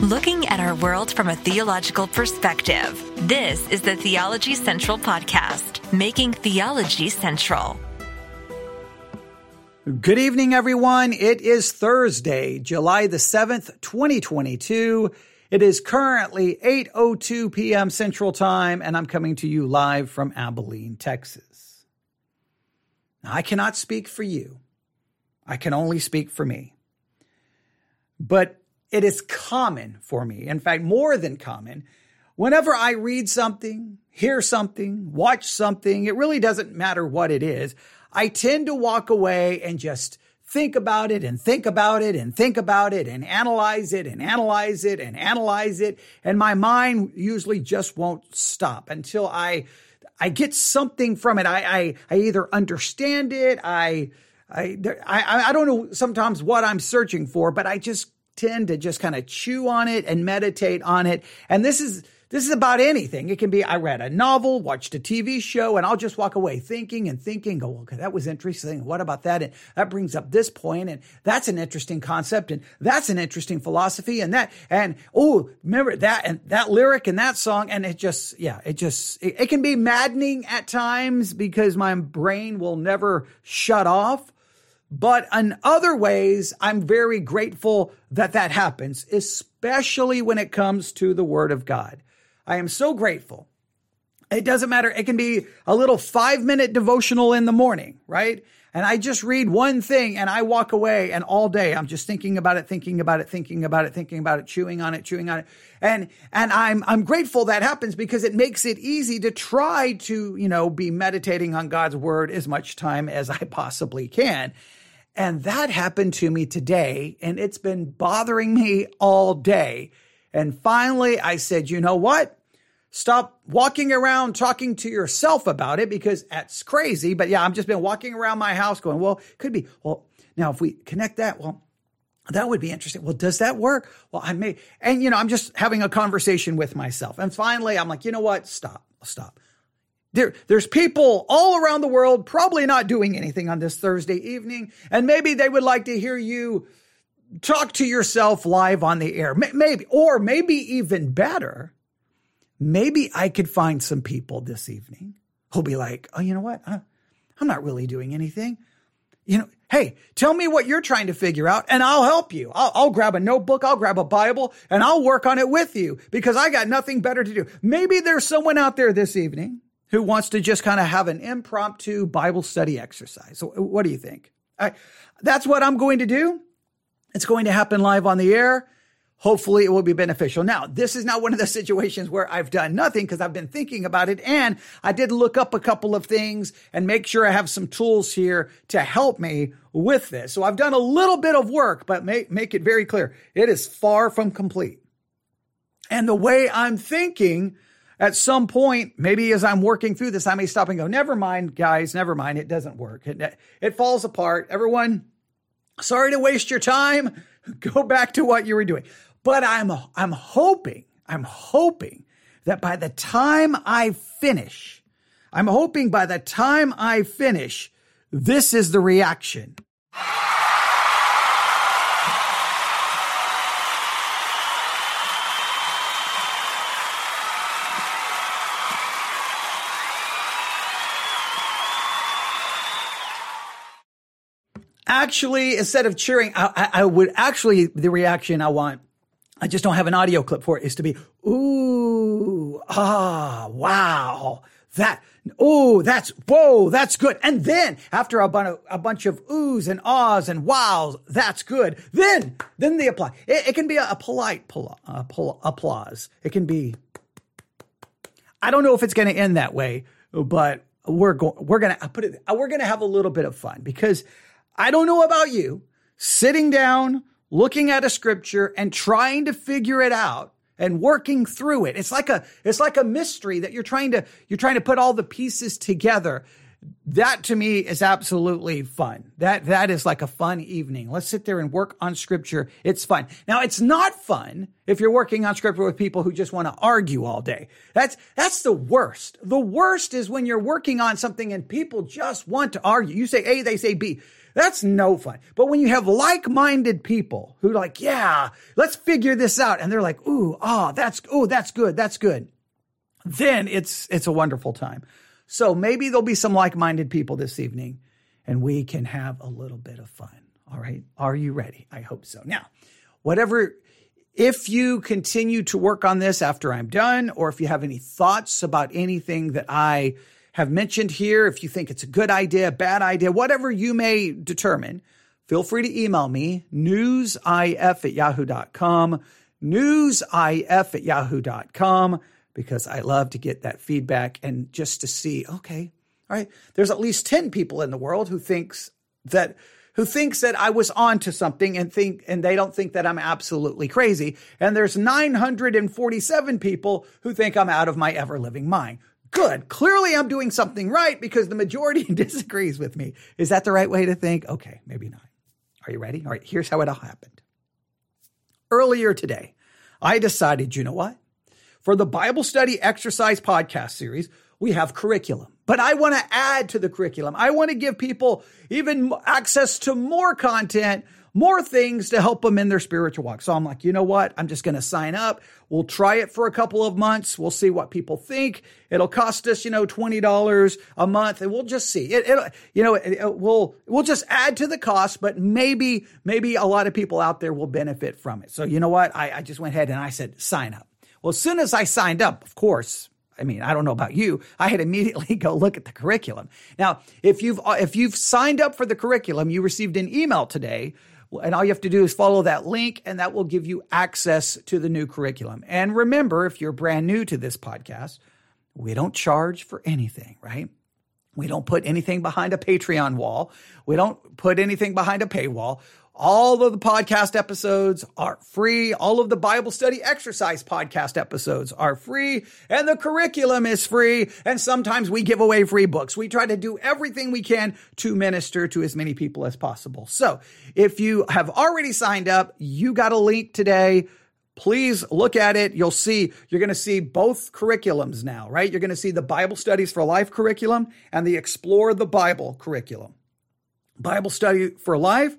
looking at our world from a theological perspective. This is the Theology Central Podcast, making theology central. Good evening, everyone. It is Thursday, July the 7th, 2022. It is currently 8.02 p.m. Central Time, and I'm coming to you live from Abilene, Texas. Now, I cannot speak for you. I can only speak for me. But it is common for me, in fact, more than common, whenever I read something, hear something, watch something, it really doesn't matter what it is. I tend to walk away and just think about it and think about it and think about it and analyze it and analyze it and analyze it. And my mind usually just won't stop until I, I get something from it. I, I, I either understand it. I, I, I, I don't know sometimes what I'm searching for, but I just tend to just kind of chew on it and meditate on it. And this is, this is about anything. It can be I read a novel, watched a TV show, and I'll just walk away thinking and thinking, go, okay, that was interesting. What about that? And that brings up this point, and that's an interesting concept, and that's an interesting philosophy, and that, and oh, remember that, and that lyric and that song, and it just, yeah, it just, it, it can be maddening at times because my brain will never shut off. But in other ways, I'm very grateful that that happens, especially when it comes to the Word of God. I am so grateful. It doesn't matter. It can be a little five minute devotional in the morning, right? And I just read one thing and I walk away and all day I'm just thinking about it, thinking about it, thinking about it, thinking about it, chewing on it, chewing on it. And, and I'm, I'm grateful that happens because it makes it easy to try to, you know, be meditating on God's word as much time as I possibly can. And that happened to me today, and it's been bothering me all day. And finally, I said, you know what? Stop walking around talking to yourself about it because that's crazy. But yeah, I've just been walking around my house going, well, could be. Well, now if we connect that, well, that would be interesting. Well, does that work? Well, I may, and you know, I'm just having a conversation with myself. And finally, I'm like, you know what? Stop, stop. There, there's people all around the world probably not doing anything on this Thursday evening, and maybe they would like to hear you talk to yourself live on the air. Maybe, or maybe even better, maybe I could find some people this evening who'll be like, oh, you know what? I'm not really doing anything. You know, hey, tell me what you're trying to figure out and I'll help you. I'll, I'll, grab a notebook, I'll grab a Bible, and I'll work on it with you because I got nothing better to do. Maybe there's someone out there this evening who wants to just kind of have an impromptu Bible study exercise. So what do you think? I, that's what I'm going to do. It's going to happen live on the air. Hopefully it will be beneficial. Now, this is not one of the situations where I've done nothing because I've been thinking about it and I did look up a couple of things and make sure I have some tools here to help me with this. So I've done a little bit of work, but make, make it very clear. It is far from complete. And the way I'm thinking at some point, maybe as I'm working through this, I may stop and go, never mind, guys, never mind. It doesn't work. It, it falls apart. Everyone, sorry to waste your time. Go back to what you were doing. But I'm, I'm hoping, I'm hoping that by the time I finish, I'm hoping by the time I finish, this is the reaction. Actually, instead of cheering, I, I, would actually, the reaction I want, I just don't have an audio clip for it, is to be, ooh, ah, wow, that, oh, that's, whoa, that's good. And then after a, bunch of, a bunch of oohs and ahs and wows, that's good. Then, then the applause. It, it can be a, a polite pol- uh, pol- applause. It can be, I don't know if it's going to end that way, but we're going, we're going to put it, we're going to have a little bit of fun because I don't know about you, sitting down, looking at a scripture and trying to figure it out and working through it. It's like a, it's like a mystery that you're trying to, you're trying to put all the pieces together. That to me is absolutely fun. That, that is like a fun evening. Let's sit there and work on scripture. It's fun. Now it's not fun if you're working on scripture with people who just want to argue all day. That's, that's the worst. The worst is when you're working on something and people just want to argue. You say A, they say B That's no fun. But when you have like-minded people who like, yeah, let's figure this out. And they're like, ooh, oh, that's, ooh, that's good. That's good. Then it's, it's a wonderful time. So maybe there'll be some like-minded people this evening and we can have a little bit of fun. All right. Are you ready? I hope so. Now, whatever if you continue to work on this after I'm done, or if you have any thoughts about anything that I have mentioned here, if you think it's a good idea, bad idea, whatever you may determine, feel free to email me, newsif at yahoo.com, newsif at yahoo.com, because I love to get that feedback and just to see, okay, all right, there's at least 10 people in the world who thinks that who thinks that I was onto something and think, and they don't think that I'm absolutely crazy. And there's 947 people who think I'm out of my ever living mind. Good. Clearly I'm doing something right because the majority disagrees with me. Is that the right way to think? Okay, maybe not. Are you ready? All right, here's how it all happened. Earlier today, I decided, you know what? For the Bible study exercise podcast series, we have curriculum. But I want to add to the curriculum. I want to give people even access to more content, more things to help them in their spiritual walk. So I'm like, you know what? I'm just going to sign up. We'll try it for a couple of months. We'll see what people think. It'll cost us, you know, $20 a month and we'll just see it. it you know, it, it, we'll, we'll just add to the cost, but maybe, maybe a lot of people out there will benefit from it. So you know what? I, I just went ahead and I said, sign up. Well, as soon as I signed up, of course, I mean, I don't know about you. I had immediately go look at the curriculum. Now, if you've if you've signed up for the curriculum, you received an email today, and all you have to do is follow that link, and that will give you access to the new curriculum. And remember, if you're brand new to this podcast, we don't charge for anything, right? We don't put anything behind a Patreon wall. We don't put anything behind a paywall. All of the podcast episodes are free. All of the Bible study exercise podcast episodes are free and the curriculum is free. And sometimes we give away free books. We try to do everything we can to minister to as many people as possible. So if you have already signed up, you got a link today. Please look at it. You'll see, you're going to see both curriculums now, right? You're going to see the Bible Studies for Life curriculum and the Explore the Bible curriculum. Bible Study for Life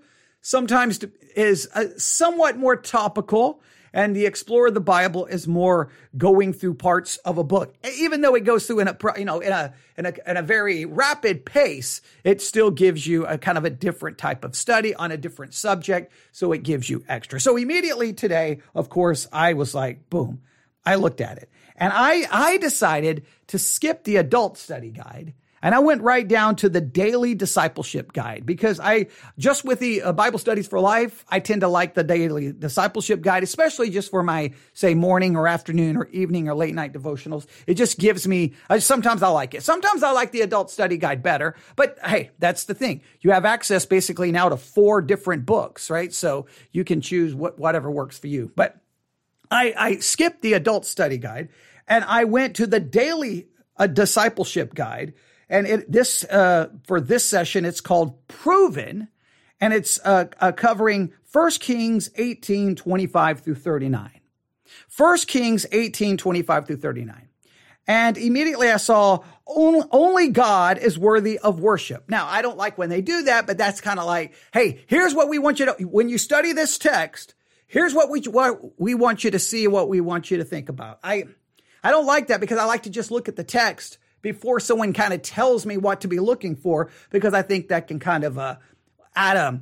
sometimes is uh, somewhat more topical and the explorer of the bible is more going through parts of a book. Even though it goes through in a you know in a in a, in a very rapid pace it still gives you a kind of a different type of study on a different subject so it gives you extra. So immediately today of course i was like boom i looked at it. And i i decided to skip the adult study guide and I went right down to the daily discipleship guide because I, just with the uh, Bible studies for life, I tend to like the daily discipleship guide, especially just for my, say, morning or afternoon or evening or late night devotionals. It just gives me, sometimes I like it. Sometimes I like the adult study guide better. But hey, that's the thing. You have access basically now to four different books, right? So you can choose what, whatever works for you. But I, I skipped the adult study guide and I went to the daily uh, discipleship guide and it, this, uh, for this session, it's called Proven, and it's uh, uh, covering 1 Kings 18, 25 through 39. 1 Kings 18, 25 through 39. And immediately I saw only God is worthy of worship. Now, I don't like when they do that, but that's kind of like, hey, here's what we want you to, when you study this text, here's what we, what we want you to see, what we want you to think about. I, I don't like that because I like to just look at the text before someone kind of tells me what to be looking for because I think that can kind of uh, add a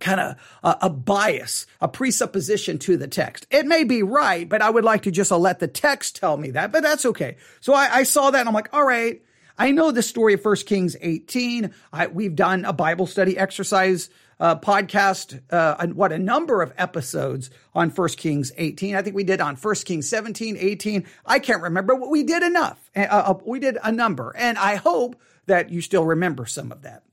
kind of a, a, bias, a presupposition to the text. It may be right, but I would like to just uh, let the text tell me that, but that's okay. So I, I saw that and I'm like, all right, I know the story of 1 Kings 18. I, we've done a Bible study exercise uh, podcast, uh, what a number of episodes on First Kings 18. I think we did on First Kings 17, 18. I can't remember, but we did enough. Uh, uh, we did a number, and I hope that you still remember some of that.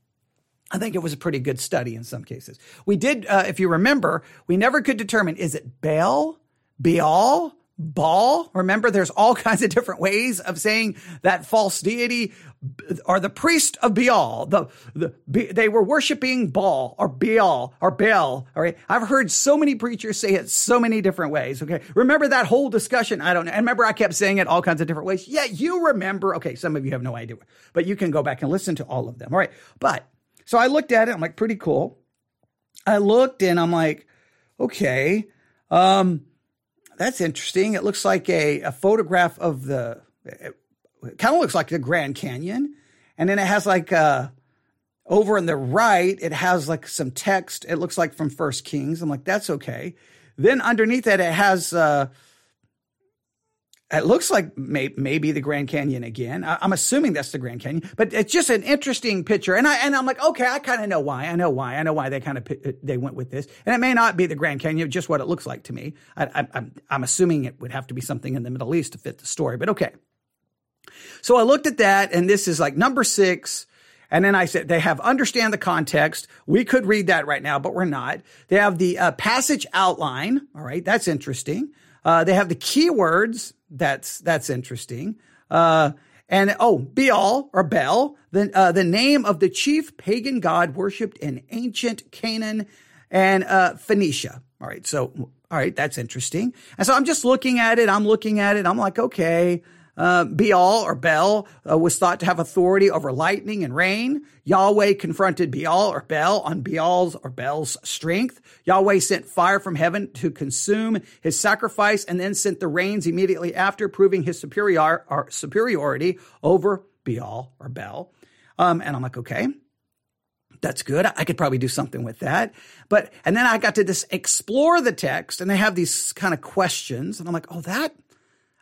I think it was a pretty good study in some cases. We did, uh, if you remember, we never could determine is it Baal, Baal, Baal. Remember, there's all kinds of different ways of saying that false deity or the priest of Baal. The, the they were worshiping Baal or Baal or Baal. All right, I've heard so many preachers say it so many different ways. Okay, remember that whole discussion? I don't know. And remember, I kept saying it all kinds of different ways. Yeah, you remember. Okay, some of you have no idea, but you can go back and listen to all of them. All right, but So I looked at it. I'm like, pretty cool. I looked and I'm like, okay, um, that's interesting. It looks like a, a photograph of the, it, kind of looks like the Grand Canyon. And then it has like, uh, over on the right, it has like some text. It looks like from First Kings. I'm like, that's okay. Then underneath that, it has, uh, it looks like may, maybe the Grand Canyon again. I, am assuming that's the Grand Canyon, but it's just an interesting picture. And I and I'm like, okay, I kind of know why. I know why. I know why they kind of they went with this. And it may not be the Grand Canyon, just what it looks like to me. I, I'm I'm assuming it would have to be something in the Middle East to fit the story, but okay. So I looked at that, and this is like number six. And then I said, they have understand the context. We could read that right now, but we're not. They have the uh, passage outline. All right. That's interesting. Uh, they have the keywords. That's, that's interesting. Uh, and oh, Baal or Bel, the, uh, the name of the chief pagan god worshipped in ancient Canaan and, uh, Phoenicia. All right. So, all right. That's interesting. And so I'm just looking at it. I'm looking at it. I'm like, okay. Uh, or Bel uh, was thought to have authority over lightning and rain. Yahweh confronted Baal or Bel on Baal's or Bel's strength. Yahweh sent fire from heaven to consume his sacrifice and then sent the rains immediately after, proving his superior, superiority over Baal or Bel. Um, and I'm like, okay, that's good. I could probably do something with that. But, and then I got to just explore the text and they have these kind of questions. And I'm like, oh, that,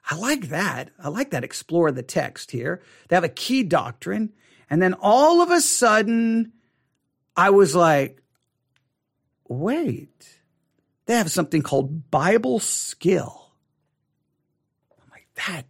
I like that. I like that. Explore the text here. They have a key doctrine. And then all of a sudden, I was like, wait, they have something called Bible skill. I'm like, that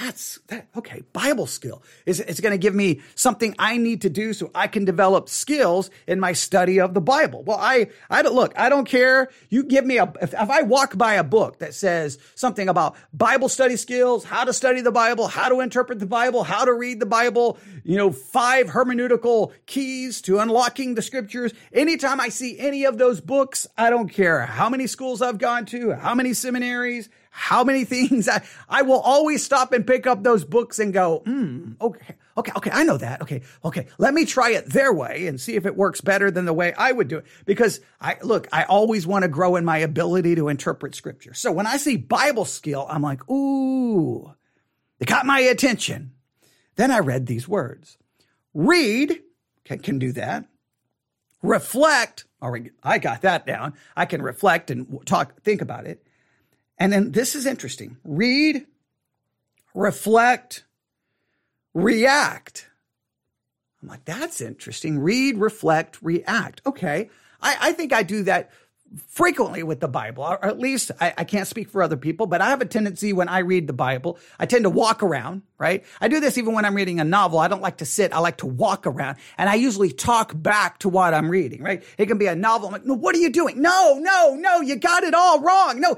that's that okay bible skill is it's going to give me something i need to do so i can develop skills in my study of the bible. Well i i don't look i don't care. You give me a if, if i walk by a book that says something about bible study skills how to study the bible how to interpret the bible how to read the bible you know five hermeneutical keys to unlocking the scriptures anytime i see any of those books i don't care how many schools i've gone to how many seminaries how many things I, I will always stop and pick up those books and go, hmm, okay, okay, okay, I know that. Okay, okay, let me try it their way and see if it works better than the way I would do it. Because I, look, I always want to grow in my ability to interpret scripture. So when I see Bible skill, I'm like, ooh, it got my attention. Then I read these words. Read, can, can do that. Reflect, all right, I got that down. I can reflect and talk, think about it. And then this is interesting read, reflect, react. I'm like, that's interesting. Read, reflect, react. Okay. I, I think I do that frequently with the Bible, or at least I, I, can't speak for other people, but I have a tendency when I read the Bible, I tend to walk around, right? I do this even when I'm reading a novel. I don't like to sit. I like to walk around and I usually talk back to what I'm reading, right? It can be a novel. I'm like, no, what are you doing? No, no, no, you got it all wrong. No,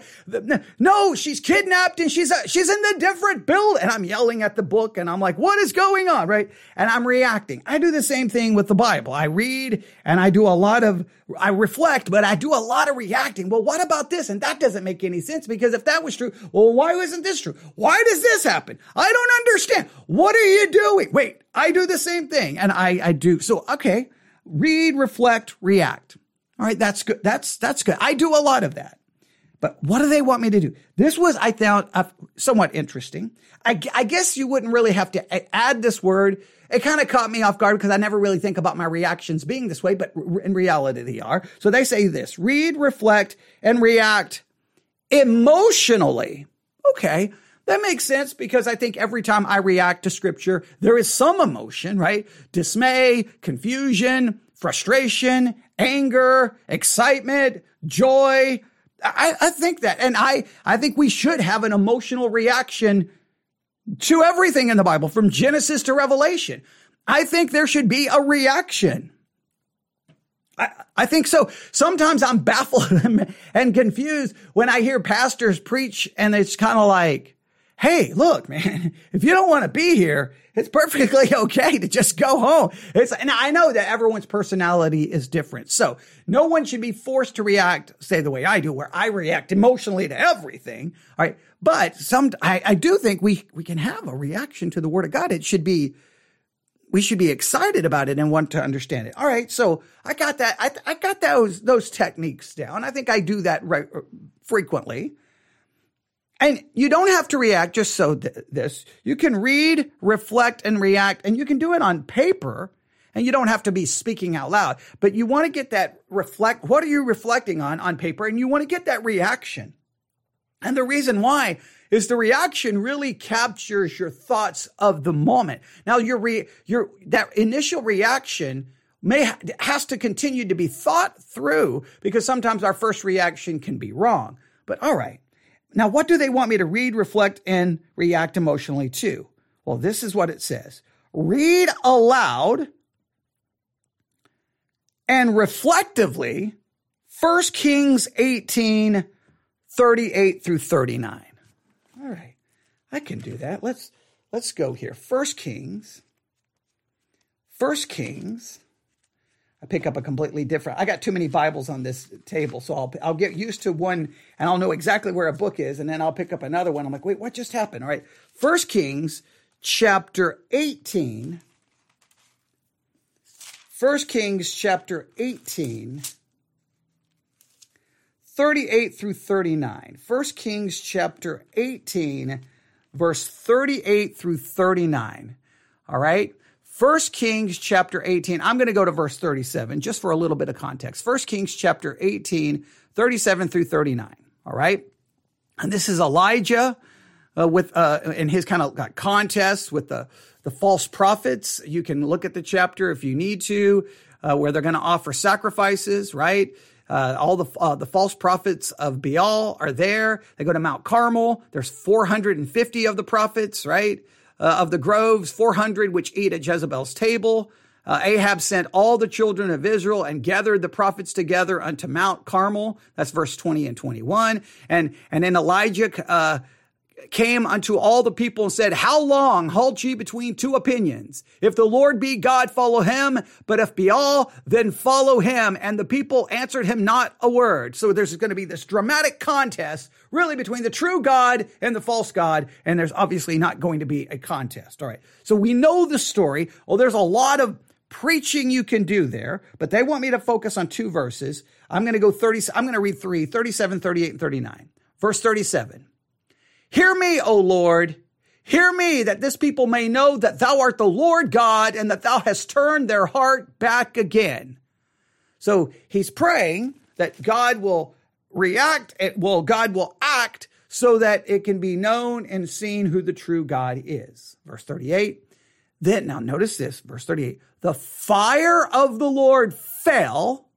no, she's kidnapped and she's, a, she's in the different build. And I'm yelling at the book and I'm like, what is going on? Right. And I'm reacting. I do the same thing with the Bible. I read and I do a lot of, I reflect, but I do a lot of reacting. Well, what about this? And that doesn't make any sense because if that was true, well, why wasn't this true? Why does this happen? I don't understand. What are you doing? Wait, I do the same thing and I, I do. So, okay. Read, reflect, react. All right. That's good. That's, that's good. I do a lot of that. But what do they want me to do? This was, I found, uh, somewhat interesting. I, I guess you wouldn't really have to add this word it kind of caught me off guard because I never really think about my reactions being this way, but in reality they are. So they say this, read, reflect, and react emotionally. Okay. That makes sense because I think every time I react to scripture, there is some emotion, right? Dismay, confusion, frustration, anger, excitement, joy. I, I, think that. And I, I think we should have an emotional reaction to everything in the Bible from Genesis to Revelation. I think there should be a reaction. I, I think so. Sometimes I'm baffled and confused when I hear pastors preach and it's kind of like, Hey, look, man, if you don't want to be here, it's perfectly okay to just go home. It's, and I know that everyone's personality is different. So no one should be forced to react, say the way I do, where I react emotionally to everything. All right. But some, I, I do think we, we can have a reaction to the word of God. It should be we should be excited about it and want to understand it. All right. So I got that. I, I got those, those techniques down. I think I do that right, uh, frequently. And you don't have to react just so th- this. You can read, reflect, and react, and you can do it on paper. And you don't have to be speaking out loud, but you want to get that reflect. What are you reflecting on on paper? And you want to get that reaction. And the reason why is the reaction really captures your thoughts of the moment. Now your re, your that initial reaction may has to continue to be thought through because sometimes our first reaction can be wrong. But all right. Now what do they want me to read, reflect and react emotionally to? Well, this is what it says. Read aloud and reflectively 1 Kings 18 38 through 39. All right. I can do that. Let's let's go here. First Kings. First Kings. I pick up a completely different. I got too many Bibles on this table, so I'll I'll get used to one and I'll know exactly where a book is, and then I'll pick up another one. I'm like, wait, what just happened? All right. First Kings chapter 18. First Kings chapter 18 38 through 39. 1 Kings chapter 18, verse 38 through 39. All right. 1 Kings chapter 18. I'm going to go to verse 37 just for a little bit of context. 1 Kings chapter 18, 37 through 39. All right. And this is Elijah uh, with, uh, in his kind of contest with the, the false prophets. You can look at the chapter if you need to, uh, where they're going to offer sacrifices, right? Uh, all the uh, the false prophets of Baal are there. They go to Mount Carmel. There's 450 of the prophets, right? Uh, of the groves, 400 which eat at Jezebel's table. Uh, Ahab sent all the children of Israel and gathered the prophets together unto Mount Carmel. That's verse 20 and 21. And and then Elijah uh, came unto all the people and said, How long halt ye between two opinions? If the Lord be God, follow him, but if Baal, then follow him. And the people answered him not a word. So there's going to be this dramatic contest really between the true God and the false God. And there's obviously not going to be a contest. All right. So we know the story. Well, there's a lot of preaching you can do there, but they want me to focus on two verses. I'm going to go 30, I'm going to read three, 37, 38, and 39. Verse 37. Hear me, O Lord. Hear me that this people may know that thou art the Lord God and that thou hast turned their heart back again. So he's praying that God will react, well, God will act so that it can be known and seen who the true God is. Verse 38. Then, now notice this, verse 38. The fire of the Lord fell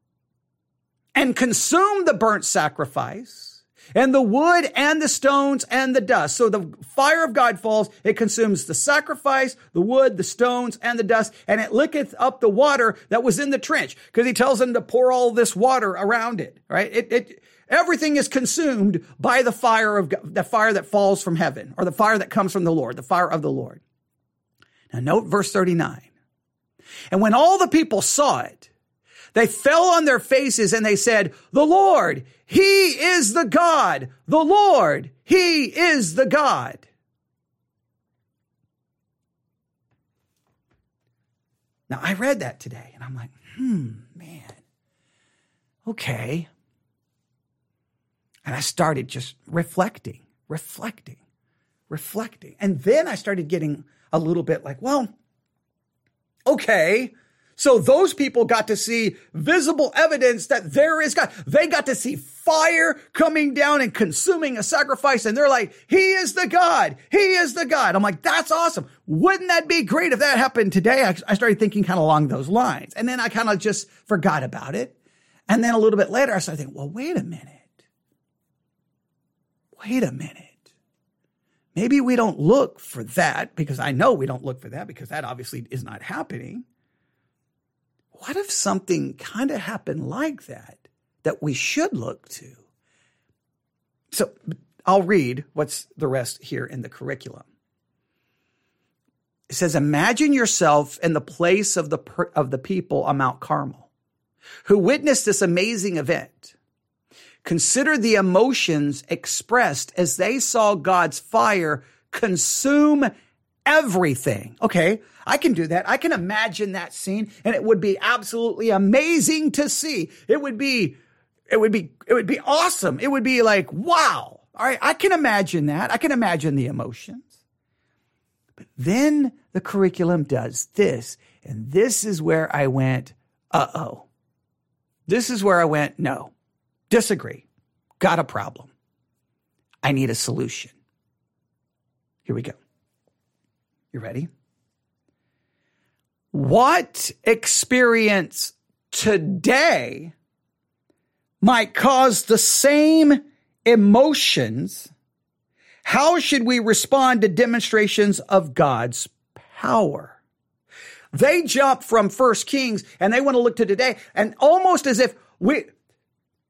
and consumed the burnt sacrifice and the wood and the stones and the dust. So the fire of God falls, it consumes the sacrifice, the wood, the stones, and the dust, and it licketh up the water that was in the trench, because he tells them to pour all this water around it, right? It, it, everything is consumed by the fire of God, the fire that falls from heaven, or the fire that comes from the Lord, the fire of the Lord. Now note verse 39. And when all the people saw it, they fell on their faces and they said, the Lord, He is the God. The Lord, He is the God. Now I read that today and I'm like, hmm, man. Okay. And I started just reflecting, reflecting, reflecting. And then I started getting a little bit like, well, okay, so those people got to see visible evidence that there is God. They got to see fire coming down and consuming a sacrifice. And they're like, he is the God. He is the God. I'm like, that's awesome. Wouldn't that be great if that happened today? I, started thinking kind of along those lines. And then I kind of just forgot about it. And then a little bit later, I started thinking, well, wait a minute. Wait a minute. Maybe we don't look for that because I know we don't look for that because that obviously is not happening what if something kind of happened like that that we should look to? So I'll read what's the rest here in the curriculum. It says, imagine yourself in the place of the, of the people on Mount Carmel who witnessed this amazing event. Consider the emotions expressed as they saw God's fire consume everything. Okay. I can do that. I can imagine that scene and it would be absolutely amazing to see. It would be, it would be, it would be awesome. It would be like, wow. All right. I can imagine that. I can imagine the emotions. But then the curriculum does this. And this is where I went, uh oh. This is where I went, no, disagree, got a problem. I need a solution. Here we go. You ready? What experience today might cause the same emotions? How should we respond to demonstrations of God's power? They jump from First Kings and they want to look to today, and almost as if we,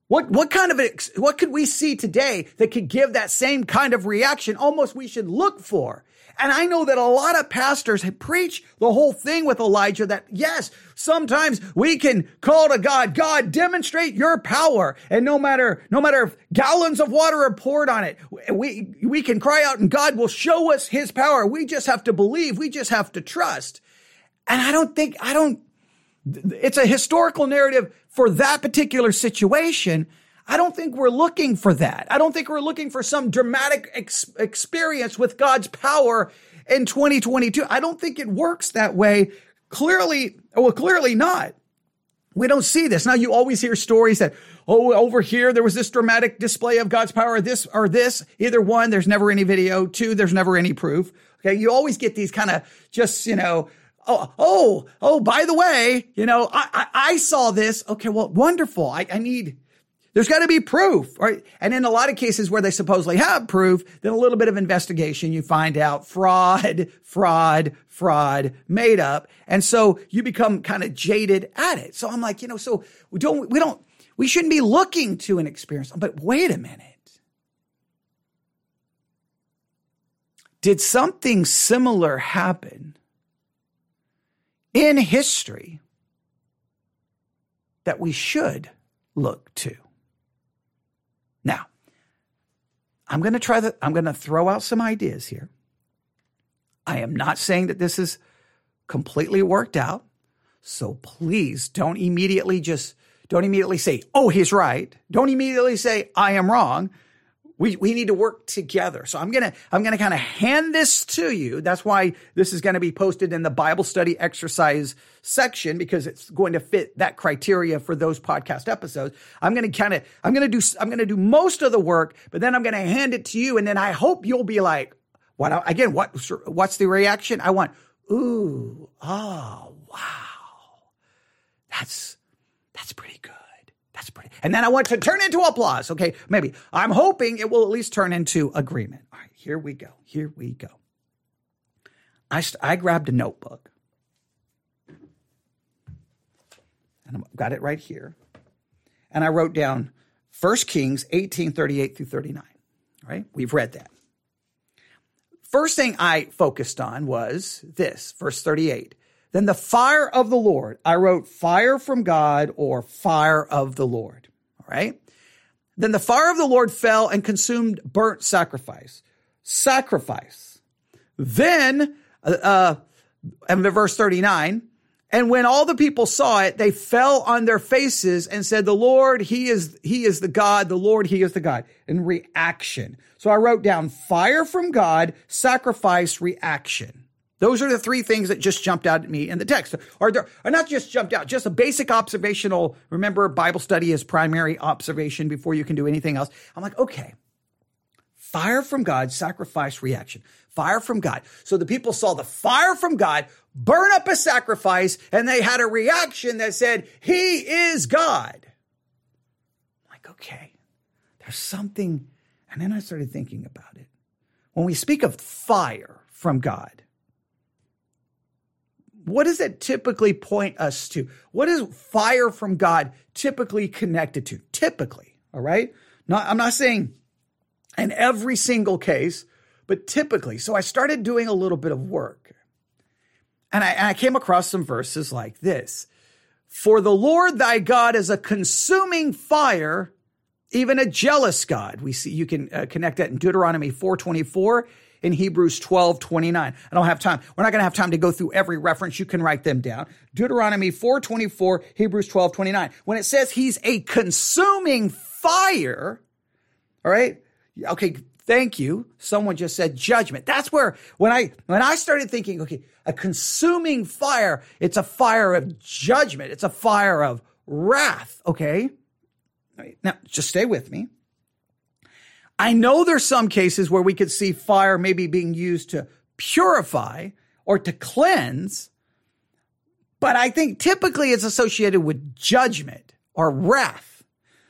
what what kind of what could we see today that could give that same kind of reaction? Almost we should look for. And I know that a lot of pastors preach the whole thing with Elijah that yes, sometimes we can call to God, God, demonstrate your power. And no matter, no matter if gallons of water are poured on it, we, we can cry out and God will show us his power. We just have to believe. We just have to trust. And I don't think, I don't, it's a historical narrative for that particular situation. I don't think we're looking for that. I don't think we're looking for some dramatic ex- experience with God's power in 2022. I don't think it works that way. Clearly, well, clearly not. We don't see this. Now you always hear stories that, oh, over here, there was this dramatic display of God's power, this or this. Either one, there's never any video. Two, there's never any proof. Okay. You always get these kind of just, you know, oh, oh, oh, by the way, you know, I, I, I saw this. Okay, well, wonderful. I, I need, there's got to be proof, right? And in a lot of cases where they supposedly have proof, then a little bit of investigation, you find out fraud, fraud, fraud, made up. And so you become kind of jaded at it. So I'm like, you know, so we don't, we don't, we shouldn't be looking to an experience. But wait a minute. Did something similar happen in history that we should look to. Now, I'm going to try. I'm going to throw out some ideas here. I am not saying that this is completely worked out. So please don't immediately just, don't immediately say, oh, he's right. Don't immediately say, I am wrong we, we need to work together. So I'm going to, I'm going to kind of hand this to you. That's why this is going to be posted in the Bible study exercise section because it's going to fit that criteria for those podcast episodes. I'm going to kind of, I'm going to do, I'm going to do most of the work, but then I'm going to hand it to you. And then I hope you'll be like, what, again, what, what's the reaction? I want, ooh, oh, wow. That's, that's pretty good. That's pretty. And then I want to turn into applause. Okay, maybe. I'm hoping it will at least turn into agreement. All right, here we go. Here we go. I, st- I grabbed a notebook and I've got it right here. And I wrote down 1 Kings 18 38 through 39. Right? We've read that. First thing I focused on was this, verse 38. Then the fire of the Lord, I wrote fire from God or fire of the Lord. All right. Then the fire of the Lord fell and consumed burnt sacrifice, sacrifice. Then, uh, uh and verse 39, and when all the people saw it, they fell on their faces and said, the Lord, he is, he is the God. The Lord, he is the God in reaction. So I wrote down fire from God, sacrifice, reaction. Those are the three things that just jumped out at me in the text. Or, not just jumped out, just a basic observational. Remember, Bible study is primary observation before you can do anything else. I'm like, okay, fire from God, sacrifice, reaction. Fire from God. So the people saw the fire from God burn up a sacrifice and they had a reaction that said, He is God. I'm like, okay, there's something. And then I started thinking about it. When we speak of fire from God, what does it typically point us to? What is fire from God typically connected to? Typically, all right? Not, I'm not saying in every single case, but typically. So I started doing a little bit of work. And I, and I came across some verses like this For the Lord thy God is a consuming fire, even a jealous God. We see you can uh, connect that in Deuteronomy 424 in Hebrews 12, 29. I don't have time. We're not going to have time to go through every reference. You can write them down. Deuteronomy 4, 24, Hebrews 12, 29. When it says he's a consuming fire, all right? Okay, thank you. Someone just said judgment. That's where when I when I started thinking, okay, a consuming fire, it's a fire of judgment. It's a fire of wrath, okay? Now, just stay with me. I know there's some cases where we could see fire maybe being used to purify or to cleanse, but I think typically it's associated with judgment or wrath.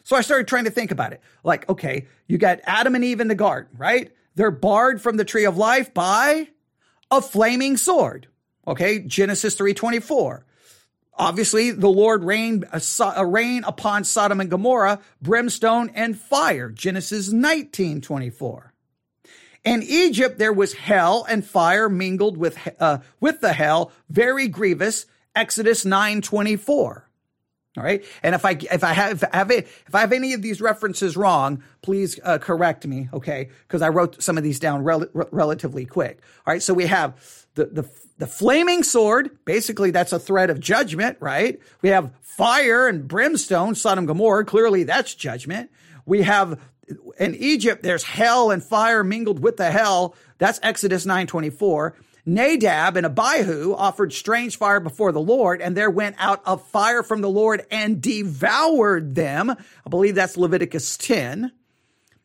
So I started trying to think about it. Like, okay, you got Adam and Eve in the garden, right? They're barred from the tree of life by a flaming sword. Okay, Genesis 3:24. Obviously, the Lord rained a, a, rain upon Sodom and Gomorrah, brimstone and fire. Genesis 19, 24. In Egypt, there was hell and fire mingled with, uh, with the hell, very grievous. Exodus 9, 24. All right. And if I, if I have, if I have, if I have any of these references wrong, please uh, correct me. Okay. Cause I wrote some of these down rel- relatively quick. All right. So we have the, the, the flaming sword. Basically, that's a threat of judgment, right? We have fire and brimstone, Sodom Gomorrah. Clearly, that's judgment. We have in Egypt, there's hell and fire mingled with the hell. That's Exodus 924. Nadab and Abihu offered strange fire before the Lord, and there went out a fire from the Lord and devoured them. I believe that's Leviticus 10.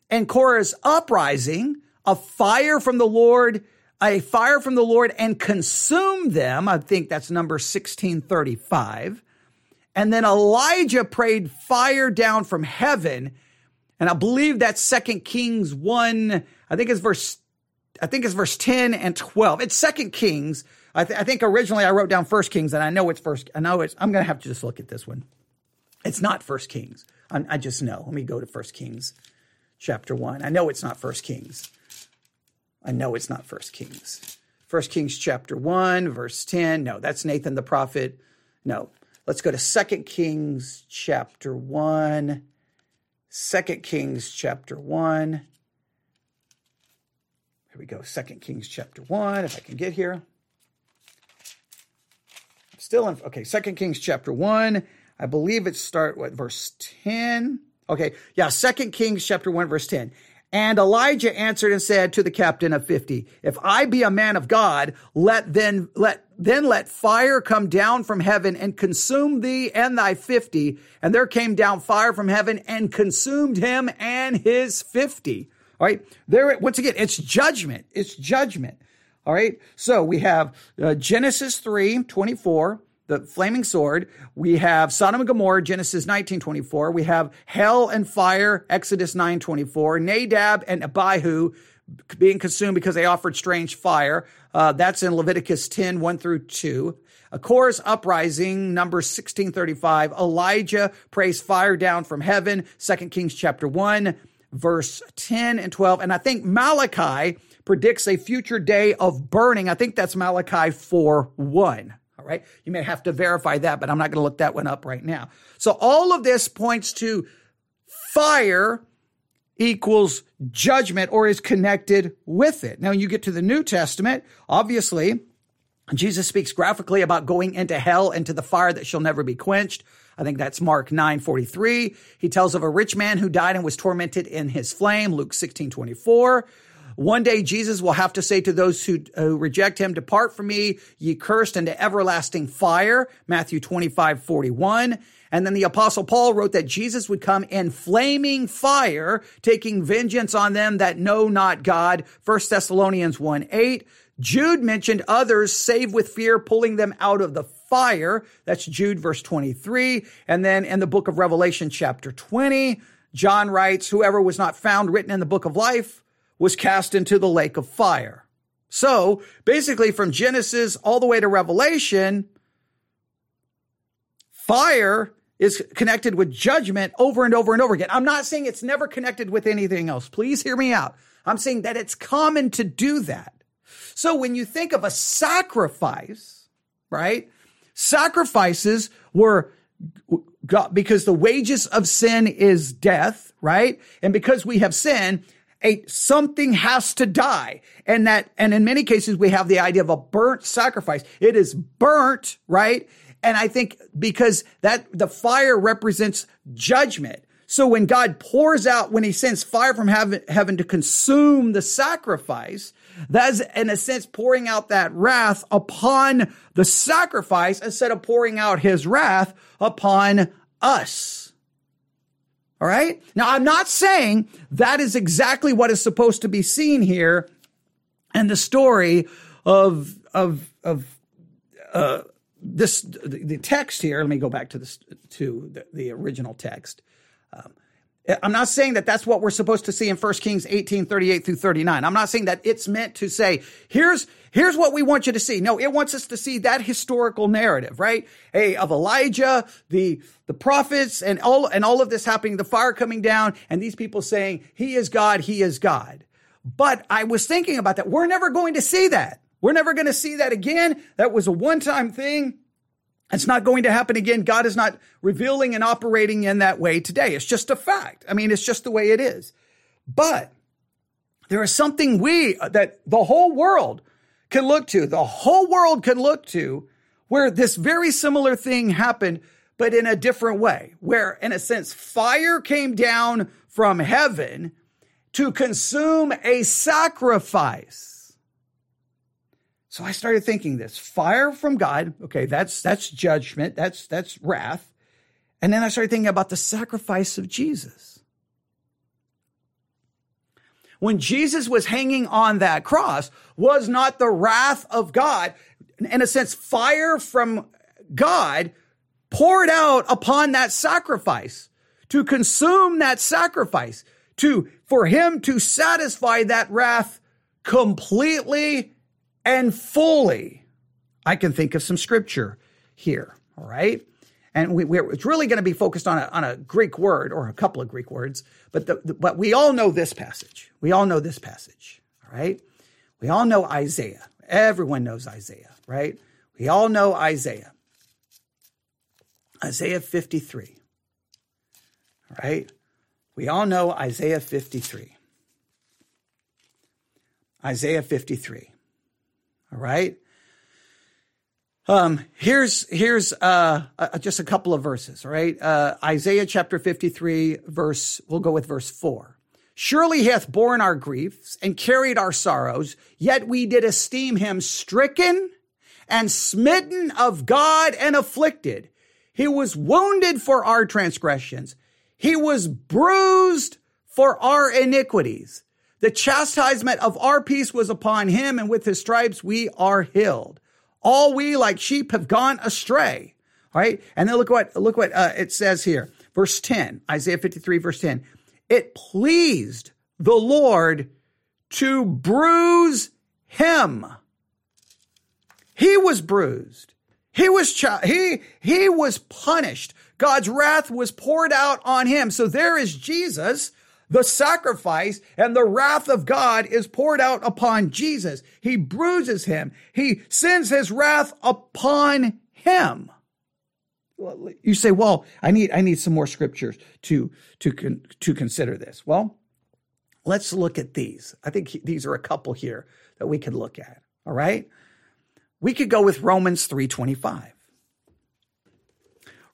And Korah's uprising, a fire from the Lord, a fire from the Lord and consumed them. I think that's number 1635. And then Elijah prayed fire down from heaven. And I believe that's Second Kings 1, I think it's verse I think it's verse 10 and 12. It's Second Kings. I, th- I, think originally I wrote down First Kings, and I know it's First. I know it's. I'm going to have to just look at this one. It's not First Kings. I, I just know. Let me go to First Kings, chapter one. I know it's not First Kings. I know it's not First Kings. First Kings chapter one, verse ten. No, that's Nathan the prophet. No, let's go to Second Kings chapter one. Second Kings chapter one. Here we go. Second Kings chapter 1, if I can get here. Still in okay, Second Kings chapter 1. I believe it start what verse 10. Okay, yeah, Second Kings chapter 1, verse 10. And Elijah answered and said to the captain of 50, if I be a man of God, let then, let, then let fire come down from heaven and consume thee and thy 50. And there came down fire from heaven and consumed him and his 50. All right. There, once again, it's judgment. It's judgment. All right. So we have uh, Genesis 3 24, the flaming sword. We have Sodom and Gomorrah, Genesis 19 24. We have hell and fire, Exodus 9 24. Nadab and Abihu being consumed because they offered strange fire. Uh, that's in Leviticus 10 1 through 2. A Korah's uprising, number 1635. Elijah prays fire down from heaven, 2 Kings chapter 1 verse 10 and 12. And I think Malachi predicts a future day of burning. I think that's Malachi 4 1. All right. You may have to verify that, but I'm not going to look that one up right now. So all of this points to fire equals judgment or is connected with it. Now you get to the New Testament, obviously, Jesus speaks graphically about going into hell, into the fire that shall never be quenched. I think that's Mark 9:43. He tells of a rich man who died and was tormented in his flame, Luke 16:24. One day Jesus will have to say to those who, who reject him, depart from me, ye cursed into everlasting fire, Matthew 25, 41. And then the apostle Paul wrote that Jesus would come in flaming fire, taking vengeance on them that know not God, 1 Thessalonians 1, 8. Jude mentioned others save with fear, pulling them out of the fire. That's Jude verse 23. And then in the book of Revelation chapter 20, John writes, whoever was not found written in the book of life was cast into the lake of fire. So basically from Genesis all the way to Revelation, fire is connected with judgment over and over and over again. I'm not saying it's never connected with anything else. Please hear me out. I'm saying that it's common to do that. So when you think of a sacrifice, right? Sacrifices were God, because the wages of sin is death, right? And because we have sin, a something has to die. And that and in many cases we have the idea of a burnt sacrifice. It is burnt right? And i think because that the fire represents judgment. So when god pours out when he sends fire from heaven, heaven to consume the sacrifice that's in a sense pouring out that wrath upon the sacrifice instead of pouring out his wrath upon us all right. Now, I'm not saying that is exactly what is supposed to be seen here and the story of, of, of, uh, this, the text here. Let me go back to this, to the, the original text. Um, I'm not saying that that's what we're supposed to see in 1 Kings 18, 38 through 39. I'm not saying that it's meant to say, here's, here's what we want you to see. No, it wants us to see that historical narrative, right? Hey, of Elijah, the, the prophets and all, and all of this happening, the fire coming down and these people saying, he is God, he is God. But I was thinking about that. We're never going to see that. We're never going to see that again. That was a one time thing. It's not going to happen again. God is not revealing and operating in that way today. It's just a fact. I mean, it's just the way it is. But there is something we, uh, that the whole world can look to, the whole world can look to where this very similar thing happened, but in a different way, where in a sense, fire came down from heaven to consume a sacrifice so I started thinking this fire from God. Okay. That's, that's judgment. That's, that's wrath. And then I started thinking about the sacrifice of Jesus. When Jesus was hanging on that cross, was not the wrath of God, in a sense, fire from God poured out upon that sacrifice to consume that sacrifice, to, for him to satisfy that wrath completely and fully. I can think of some scripture here. All right. And we, are it's really going to be focused on a, on a Greek word or a couple of Greek words, but the, the, but we all know this passage. We all know this passage. All right. We all know Isaiah. Everyone knows Isaiah, right? We all know Isaiah. Isaiah 53. All right. We all know Isaiah 53. Isaiah 53. All right. Um, here's here's uh, uh, just a couple of verses. All right, uh, Isaiah chapter fifty three, verse. We'll go with verse four. Surely he hath borne our griefs and carried our sorrows, yet we did esteem him stricken and smitten of God and afflicted. He was wounded for our transgressions. He was bruised for our iniquities. The chastisement of our peace was upon him, and with his stripes we are healed. All we like sheep have gone astray. All right. And then look what, look what uh, it says here. Verse 10, Isaiah 53, verse 10. It pleased the Lord to bruise him. He was bruised. He was, ch- he, he was punished. God's wrath was poured out on him. So there is Jesus the sacrifice and the wrath of God is poured out upon Jesus. He bruises him. He sends his wrath upon him. You say, well, I need, I need some more scriptures to, to, to consider this. Well, let's look at these. I think these are a couple here that we could look at. All right. We could go with Romans 325.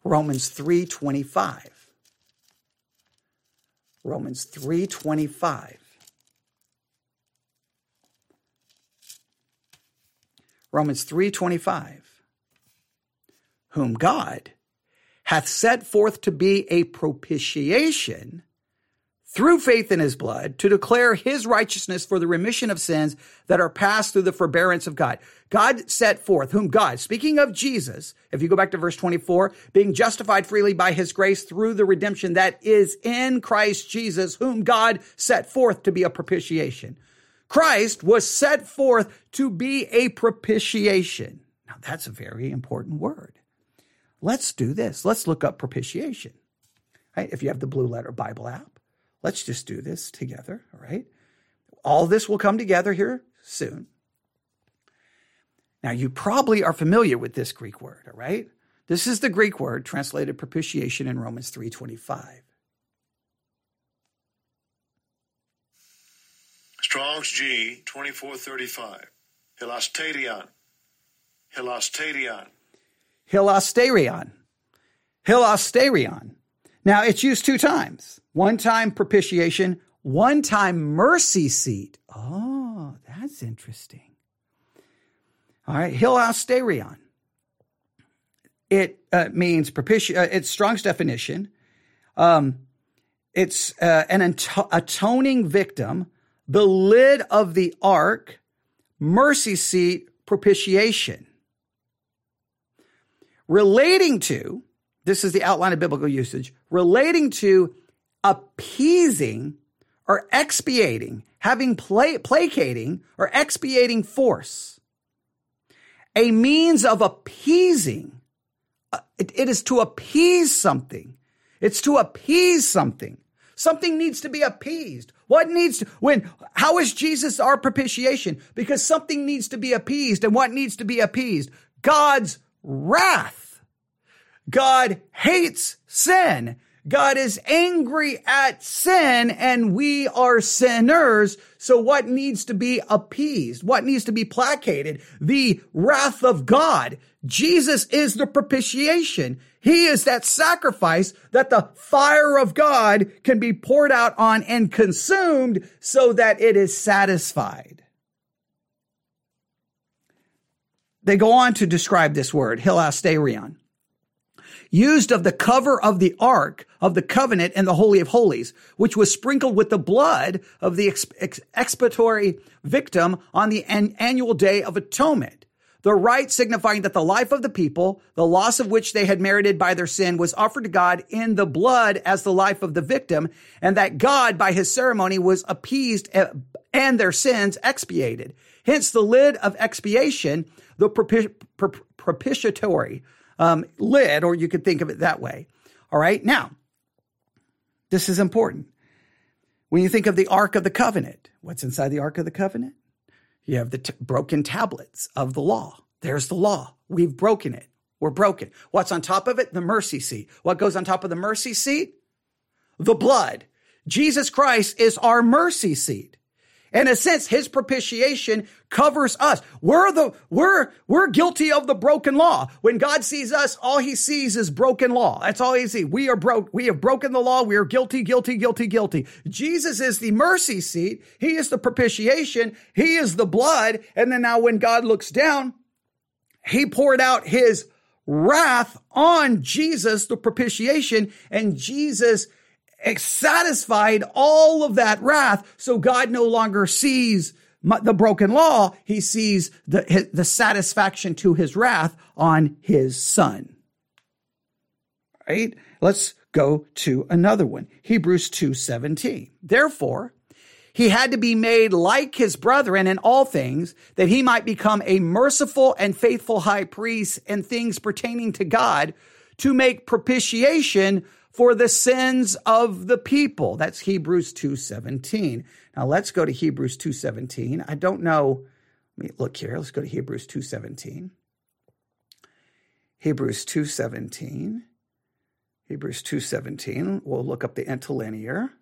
Romans 325. Romans 3:25. Romans 3:25. Whom God hath set forth to be a propitiation through faith in his blood to declare his righteousness for the remission of sins that are passed through the forbearance of God. God set forth, whom God, speaking of Jesus, if you go back to verse 24, being justified freely by his grace through the redemption that is in Christ Jesus, whom God set forth to be a propitiation. Christ was set forth to be a propitiation. Now that's a very important word. Let's do this. Let's look up propitiation. Right? If you have the Blue Letter Bible app, Let's just do this together, all right? All this will come together here soon. Now, you probably are familiar with this Greek word, all right? This is the Greek word translated propitiation in Romans 3:25. Strong's G 2435. Hilasterion. Hilasterion. Hilasterion. Hilasterion. Now it's used two times. One time propitiation, one time mercy seat. Oh, that's interesting. All right, hilasterion. It uh, means propitiation. Uh, it's Strong's definition. Um, it's uh, an atoning victim, the lid of the ark, mercy seat, propitiation. Relating to, this is the outline of biblical usage, relating to appeasing or expiating, having pla- placating or expiating force. A means of appeasing. Uh, it, it is to appease something. It's to appease something. Something needs to be appeased. What needs to, when, how is Jesus our propitiation? Because something needs to be appeased. And what needs to be appeased? God's wrath. God hates sin. God is angry at sin and we are sinners. So what needs to be appeased? What needs to be placated? The wrath of God. Jesus is the propitiation. He is that sacrifice that the fire of God can be poured out on and consumed so that it is satisfied. They go on to describe this word, hilasterion used of the cover of the ark of the covenant and the Holy of Holies, which was sprinkled with the blood of the expiatory victim on the an- annual day of atonement. The rite signifying that the life of the people, the loss of which they had merited by their sin, was offered to God in the blood as the life of the victim, and that God, by his ceremony, was appeased eh, and their sins expiated. Hence the lid of expiation, the propitiatory um, lid, or you could think of it that way. All right. Now, this is important. When you think of the Ark of the Covenant, what's inside the Ark of the Covenant? You have the t- broken tablets of the law. There's the law. We've broken it. We're broken. What's on top of it? The mercy seat. What goes on top of the mercy seat? The blood. Jesus Christ is our mercy seat. In a sense, his propitiation covers us. We're the, we're, we're guilty of the broken law. When God sees us, all he sees is broken law. That's all he sees. We are broke. We have broken the law. We are guilty, guilty, guilty, guilty. Jesus is the mercy seat. He is the propitiation. He is the blood. And then now when God looks down, he poured out his wrath on Jesus, the propitiation, and Jesus satisfied all of that wrath. So God no longer sees the broken law. He sees the, the satisfaction to his wrath on his son. Right? Let's go to another one. Hebrews 2:17. Therefore, he had to be made like his brethren in all things that he might become a merciful and faithful high priest in things pertaining to God to make propitiation for the sins of the people. That's Hebrews 2:17. Now let's go to Hebrews 2:17. I don't know. Let me look here. Let's go to Hebrews 2:17. Hebrews 2:17. Hebrews 2:17. We'll look up the interlinear.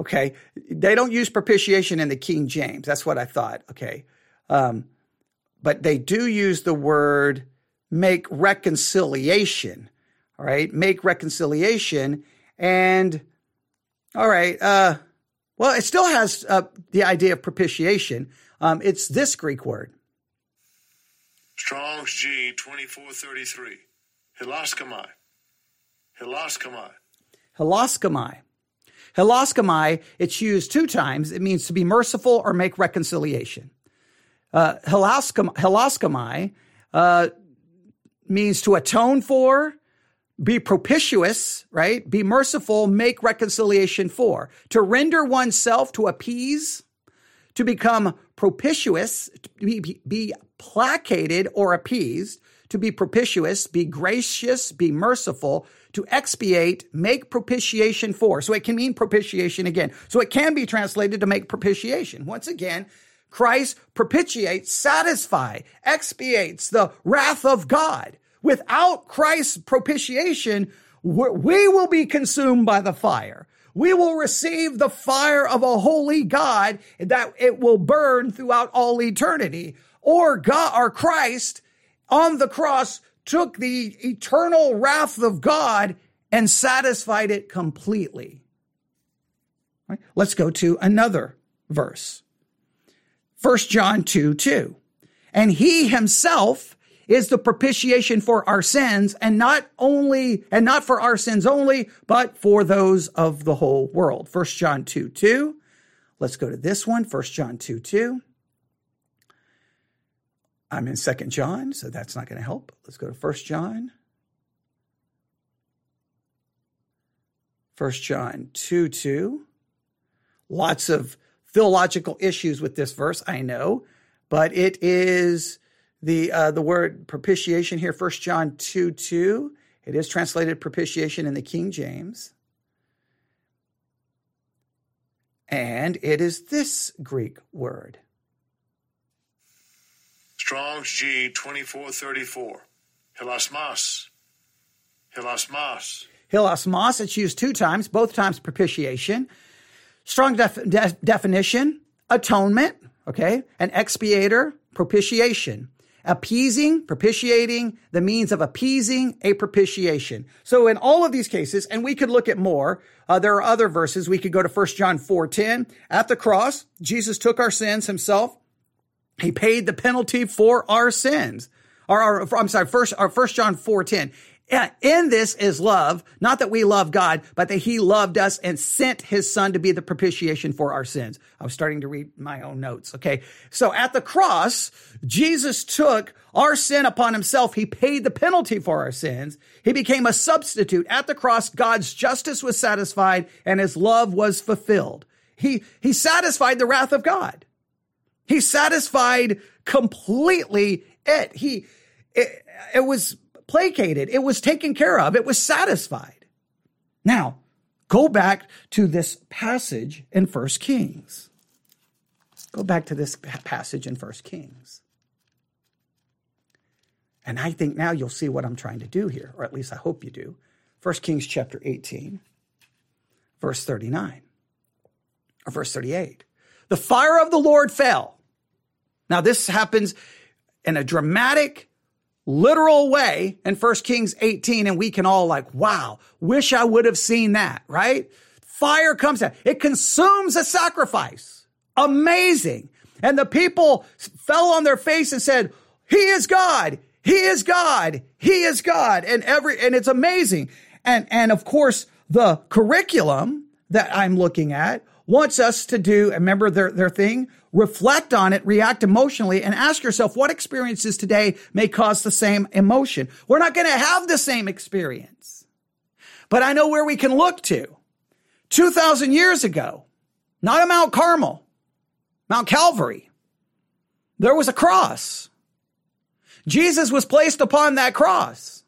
Okay, they don't use propitiation in the King James. That's what I thought. Okay, um, but they do use the word make reconciliation. All right, make reconciliation. And all right, uh, well, it still has uh, the idea of propitiation. Um, it's this Greek word. Strong's G 2433. Hilaskomai. Hilaskomai. Hilaskomai. Hilaskomai, it's used two times. It means to be merciful or make reconciliation. Uh, hilaskomai, uh, means to atone for, be propitious, right? Be merciful, make reconciliation for. To render oneself, to appease, to become propitious, to be, be placated or appeased, to be propitious, be gracious, be merciful, to expiate, make propitiation for. So it can mean propitiation again. So it can be translated to make propitiation. Once again, Christ propitiates, satisfy, expiates the wrath of God. Without Christ's propitiation, we will be consumed by the fire. we will receive the fire of a holy God that it will burn throughout all eternity. Or God, or Christ on the cross took the eternal wrath of God and satisfied it completely. Right? Let's go to another verse. 1 John 2 2. And he himself is the propitiation for our sins and not only, and not for our sins only, but for those of the whole world. 1 John 2 2. Let's go to this one. 1 John 2 2. I'm in 2 John, so that's not going to help. Let's go to 1 John. 1 John 2 2. Lots of theological issues with this verse, I know, but it is the uh, the word propitiation here, 1 John 2 2. It is translated propitiation in the King James. And it is this Greek word. Strong's G 2434. Hilasmos. Hilasmas. Hilasmos, it's used two times, both times propitiation. Strong def- de- definition, atonement, okay? An expiator, propitiation. Appeasing, propitiating, the means of appeasing a propitiation. So in all of these cases, and we could look at more, uh, there are other verses. We could go to 1 John 4.10. At the cross, Jesus took our sins himself. He paid the penalty for our sins. Or, or I'm sorry, first, or first John 4.10 in this is love, not that we love God, but that he loved us and sent his son to be the propitiation for our sins. I was starting to read my own notes. Okay. So at the cross, Jesus took our sin upon himself. He paid the penalty for our sins. He became a substitute. At the cross, God's justice was satisfied and his love was fulfilled. He, he satisfied the wrath of God. He satisfied completely it. He, it, it was placated. It was taken care of. It was satisfied. Now, go back to this passage in First Kings. Go back to this passage in First Kings. And I think now you'll see what I'm trying to do here, or at least I hope you do. First Kings chapter 18, verse 39, or verse 38. The fire of the Lord fell. Now, this happens in a dramatic literal way in 1 Kings 18 and we can all like, wow, wish I would have seen that, right? Fire comes out. It consumes a sacrifice. Amazing. And the people fell on their face and said, he is God. He is God. He is God. And every, and it's amazing. And, and of course, the curriculum that I'm looking at wants us to do, remember their, their thing? Reflect on it, react emotionally, and ask yourself what experiences today may cause the same emotion. We're not going to have the same experience. But I know where we can look to. 2,000 years ago, not a Mount Carmel, Mount Calvary, there was a cross. Jesus was placed upon that cross.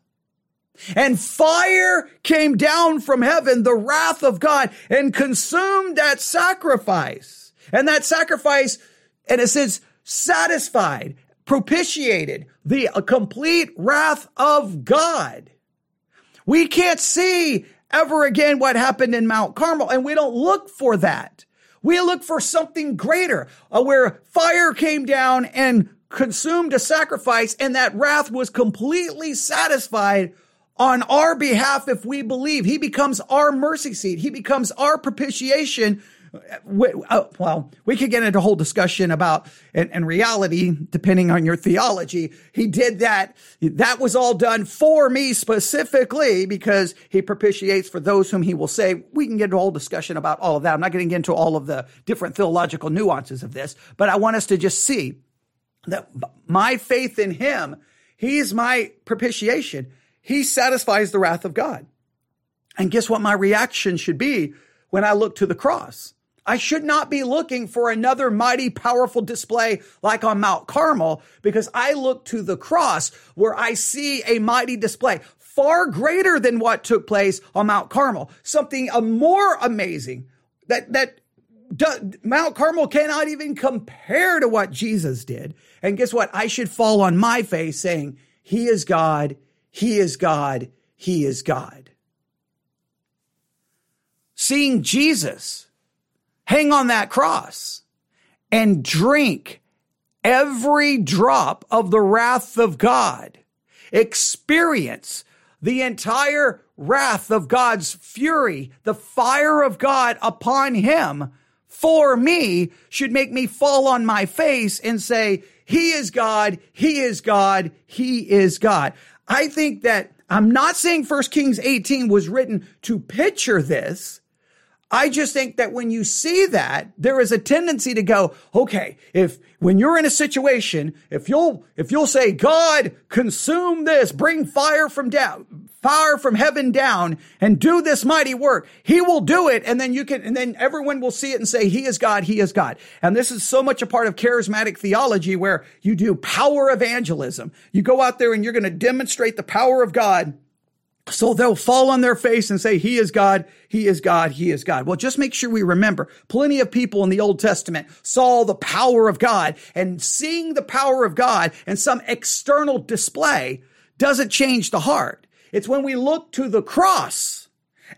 And fire came down from heaven, the wrath of God, and consumed that sacrifice. And that sacrifice, in a sense, satisfied, propitiated the complete wrath of God. We can't see ever again what happened in Mount Carmel, and we don't look for that. We look for something greater, uh, where fire came down and consumed a sacrifice, and that wrath was completely satisfied on our behalf if we believe. He becomes our mercy seat. He becomes our propitiation uh, well, we could get into a whole discussion about, and, in reality, depending on your theology, he did that. That was all done for me specifically because he propitiates for those whom he will say. We can get into a whole discussion about all of that. I'm not going to get into all of the different theological nuances of this, but I want us to just see that my faith in him, he's my propitiation. He satisfies the wrath of God. And guess what my reaction should be when I look to the cross? I should not be looking for another mighty, powerful display like on Mount Carmel because I look to the cross where I see a mighty display far greater than what took place on Mount Carmel. Something more amazing that, that Mount Carmel cannot even compare to what Jesus did. And guess what? I should fall on my face saying, He is God. He is God. He is God. seeing Jesus hang on that cross and drink every drop of the wrath of God, experience the entire wrath of God's fury, the fire of God upon him for me should make me fall on my face and say, he is God, he is God, he is God. I think that I'm not saying 1 Kings 18 was written to picture this. I just think that when you see that, there is a tendency to go, okay, if when you're in a situation, if you'll if you'll say, God, consume this, bring fire from down, fire from heaven down, and do this mighty work, He will do it, and then you can, and then everyone will see it and say, He is God, He is God. And this is so much a part of charismatic theology where you do power evangelism. You go out there and you're going to demonstrate the power of God so they'll fall on their face and say, He is God, He is God, He is God. Well, just make sure we remember plenty of people in the Old Testament saw the power of God and seeing the power of God and some external display doesn't change the heart. It's when we look to the cross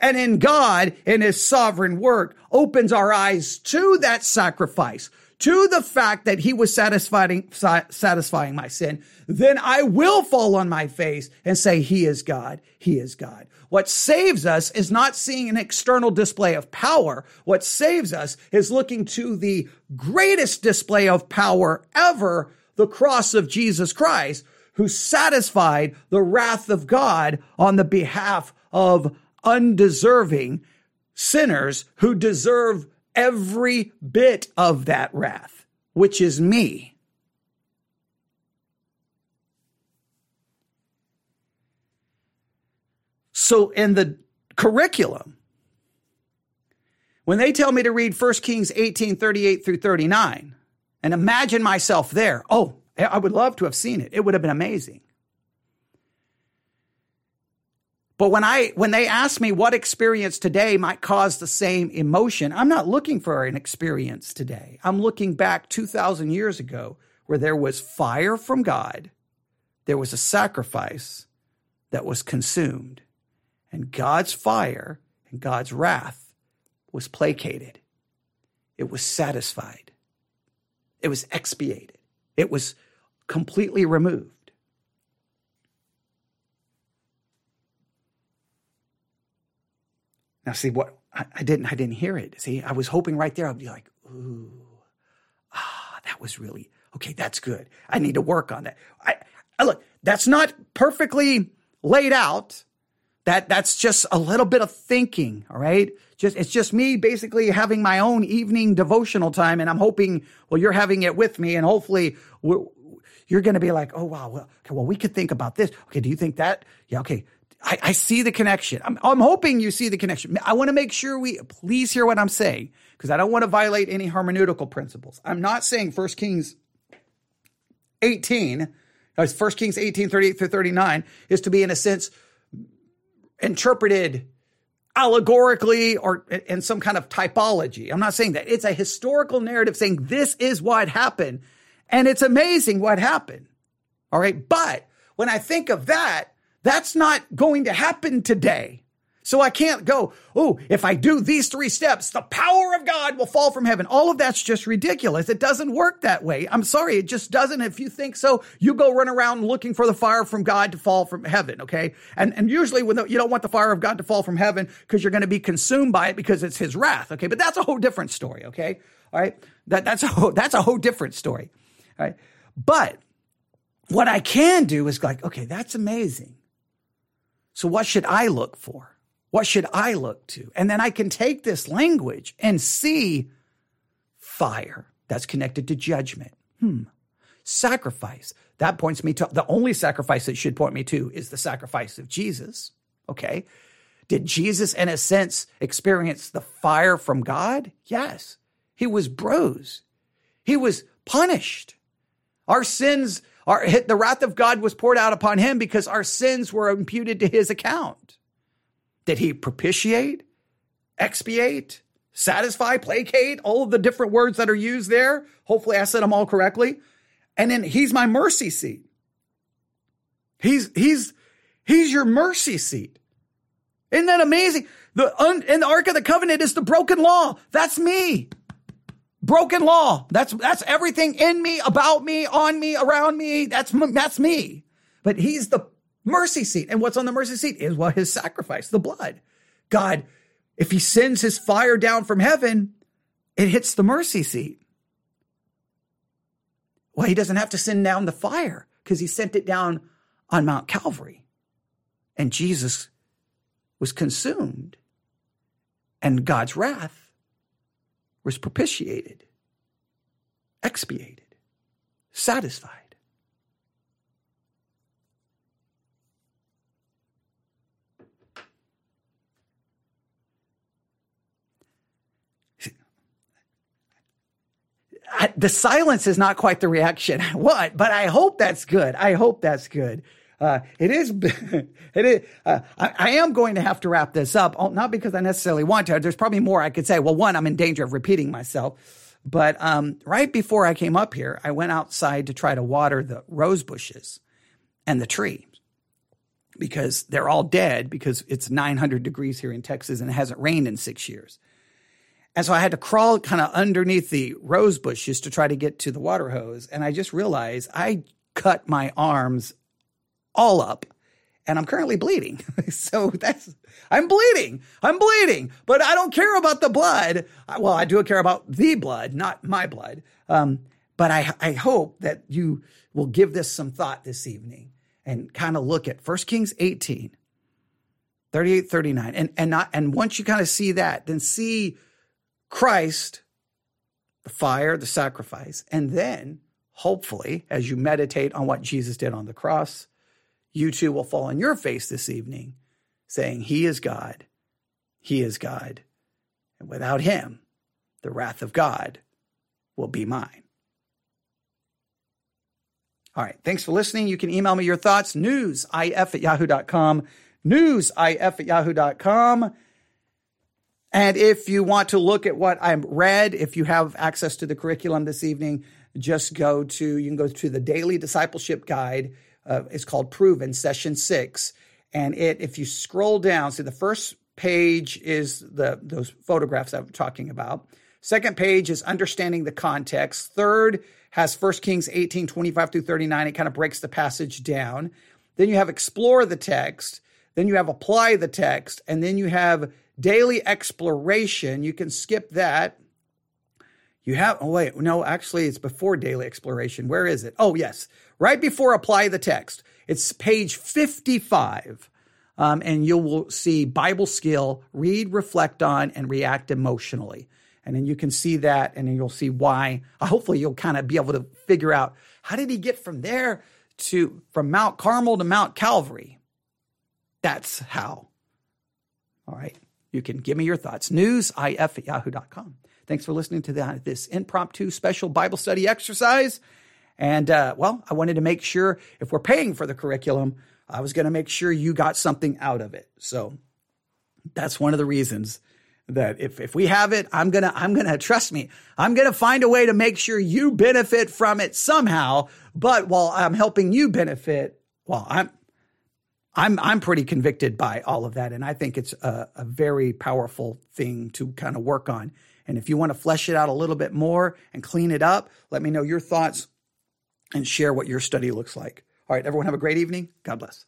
and in God, in His sovereign work, opens our eyes to that sacrifice, to the fact that he was satisfying, satisfying my sin, then I will fall on my face and say, he is God. He is God. What saves us is not seeing an external display of power. What saves us is looking to the greatest display of power ever, the cross of Jesus Christ, who satisfied the wrath of God on the behalf of undeserving sinners who deserve every bit of that wrath, which is me. So in the curriculum, when they tell me to read 1 Kings 18, 38 through 39, and imagine myself there, oh, I would love to have seen it. It would have been amazing. But when I when they ask me what experience today might cause the same emotion, I'm not looking for an experience today. I'm looking back 2000 years ago where there was fire from God. There was a sacrifice that was consumed. And God's fire and God's wrath was placated. It was satisfied. It was expiated. It was completely removed. Now, see what I, I, didn't. I didn't hear it. See, I was hoping right there. I'd be like, "Ooh, ah, that was really okay. That's good. I need to work on that." I, I look. That's not perfectly laid out. That that's just a little bit of thinking. All right. Just it's just me basically having my own evening devotional time, and I'm hoping well you're having it with me, and hopefully you're going to be like, "Oh wow, well, okay, well we could think about this." Okay, do you think that? Yeah. Okay. I, I see the connection. I'm, I'm hoping you see the connection. I want to make sure we please hear what I'm saying because I don't want to violate any hermeneutical principles. I'm not saying 1 Kings 18, uh, 1 Kings 18, 38 through 39 is to be in a sense interpreted allegorically or in some kind of typology. I'm not saying that. It's a historical narrative saying this is what happened. And it's amazing what happened. All right. But when I think of that, that's not going to happen today. So I can't go, oh, if I do these three steps, the power of God will fall from heaven. All of that's just ridiculous. It doesn't work that way. I'm sorry. It just doesn't. If you think so, you go run around looking for the fire from God to fall from heaven. Okay. And, and usually when the, you don't want the fire of God to fall from heaven because you're going to be consumed by it because it's his wrath. Okay. But that's a whole different story. Okay. All right. That, that's a whole, that's a whole different story. All right. But what I can do is like, okay, that's amazing. So what should I look for? What should I look to? And then I can take this language and see fire that's connected to judgment. Hmm. Sacrifice. That points me to the only sacrifice that should point me to is the sacrifice of Jesus. Okay. Did Jesus, in a sense, experience the fire from God? Yes. He was bruised. He was punished. Our sins our, the wrath of God was poured out upon him because our sins were imputed to his account. Did he propitiate, expiate, satisfy, placate, all of the different words that are used there? Hopefully I said them all correctly. And then he's my mercy seat. He's, he's, he's your mercy seat. Isn't that amazing? The un, in the Ark of the Covenant is the broken law. That's me. Broken law. That's that's everything in me, about me, on me, around me. That's that's me. But he's the mercy seat. And what's on the mercy seat is what his sacrifice, the blood. God, if he sends his fire down from heaven, it hits the mercy seat. Well, he doesn't have to send down the fire because he sent it down on Mount Calvary. And Jesus was consumed, and God's wrath was propitiated, expiated, satisfied. The silence is not quite the reaction. what? But I hope that's good. I hope that's good. Uh, it is, it is, uh, I, I, am going to have to wrap this up, oh, not because I necessarily want to. There's probably more I could say. Well, one, I'm in danger of repeating myself. But um, right before I came up here, I went outside to try to water the rose bushes and the tree because they're all dead because it's 900 degrees here in Texas and it hasn't rained in six years. And so I had to crawl kind of underneath the rose bushes to try to get to the water hose. And I just realized I cut my arms all up and I'm currently bleeding. so that's, I'm bleeding. I'm bleeding, but I don't care about the blood. Well, I do care about the blood, not my blood. Um, but I, I hope that you will give this some thought this evening and kind of look at 1 Kings 18, 38, 39. And, and not, and once you kind of see that, then see Christ, the fire, the sacrifice, and then hopefully, as you meditate on what Jesus did on the cross, you too will fall on your face this evening saying, He is God. He is God. And without Him, the wrath of God will be mine. All right. Thanks for listening. You can email me your thoughts, newsif at yahoo.com, newsif at yahoo.com. And if you want to look at what I read, if you have access to the curriculum this evening, just go to, you can go to the Daily Discipleship Guide. Uh, it's called Proven, Session 6. And it, if you scroll down, see the first page is the those photographs I'm talking about. Second page is understanding the context. Third has 1 Kings 18, 25 through 39. It kind of breaks the passage down. Then you have explore the text. Then you have apply the text. And then you have Daily exploration, you can skip that. You have, oh, wait, no, actually, it's before daily exploration. Where is it? Oh, yes, right before apply the text. It's page 55. Um, and you will see Bible skill, read, reflect on, and react emotionally. And then you can see that, and then you'll see why. Hopefully, you'll kind of be able to figure out how did he get from there to from Mount Carmel to Mount Calvary. That's how. All right. You can give me your thoughts. Newsif at yahoo.com. Thanks for listening to the, this impromptu special Bible study exercise. And, uh, well, I wanted to make sure if we're paying for the curriculum, I was going to make sure you got something out of it. So that's one of the reasons that if, if we have it, I'm going to, I'm going to trust me. I'm going to find a way to make sure you benefit from it somehow. But while I'm helping you benefit, well, I'm, I'm I'm pretty convicted by all of that, and I think it's a, a very powerful thing to kind of work on. And if you want to flesh it out a little bit more and clean it up, let me know your thoughts and share what your study looks like. All right, everyone, have a great evening. God bless.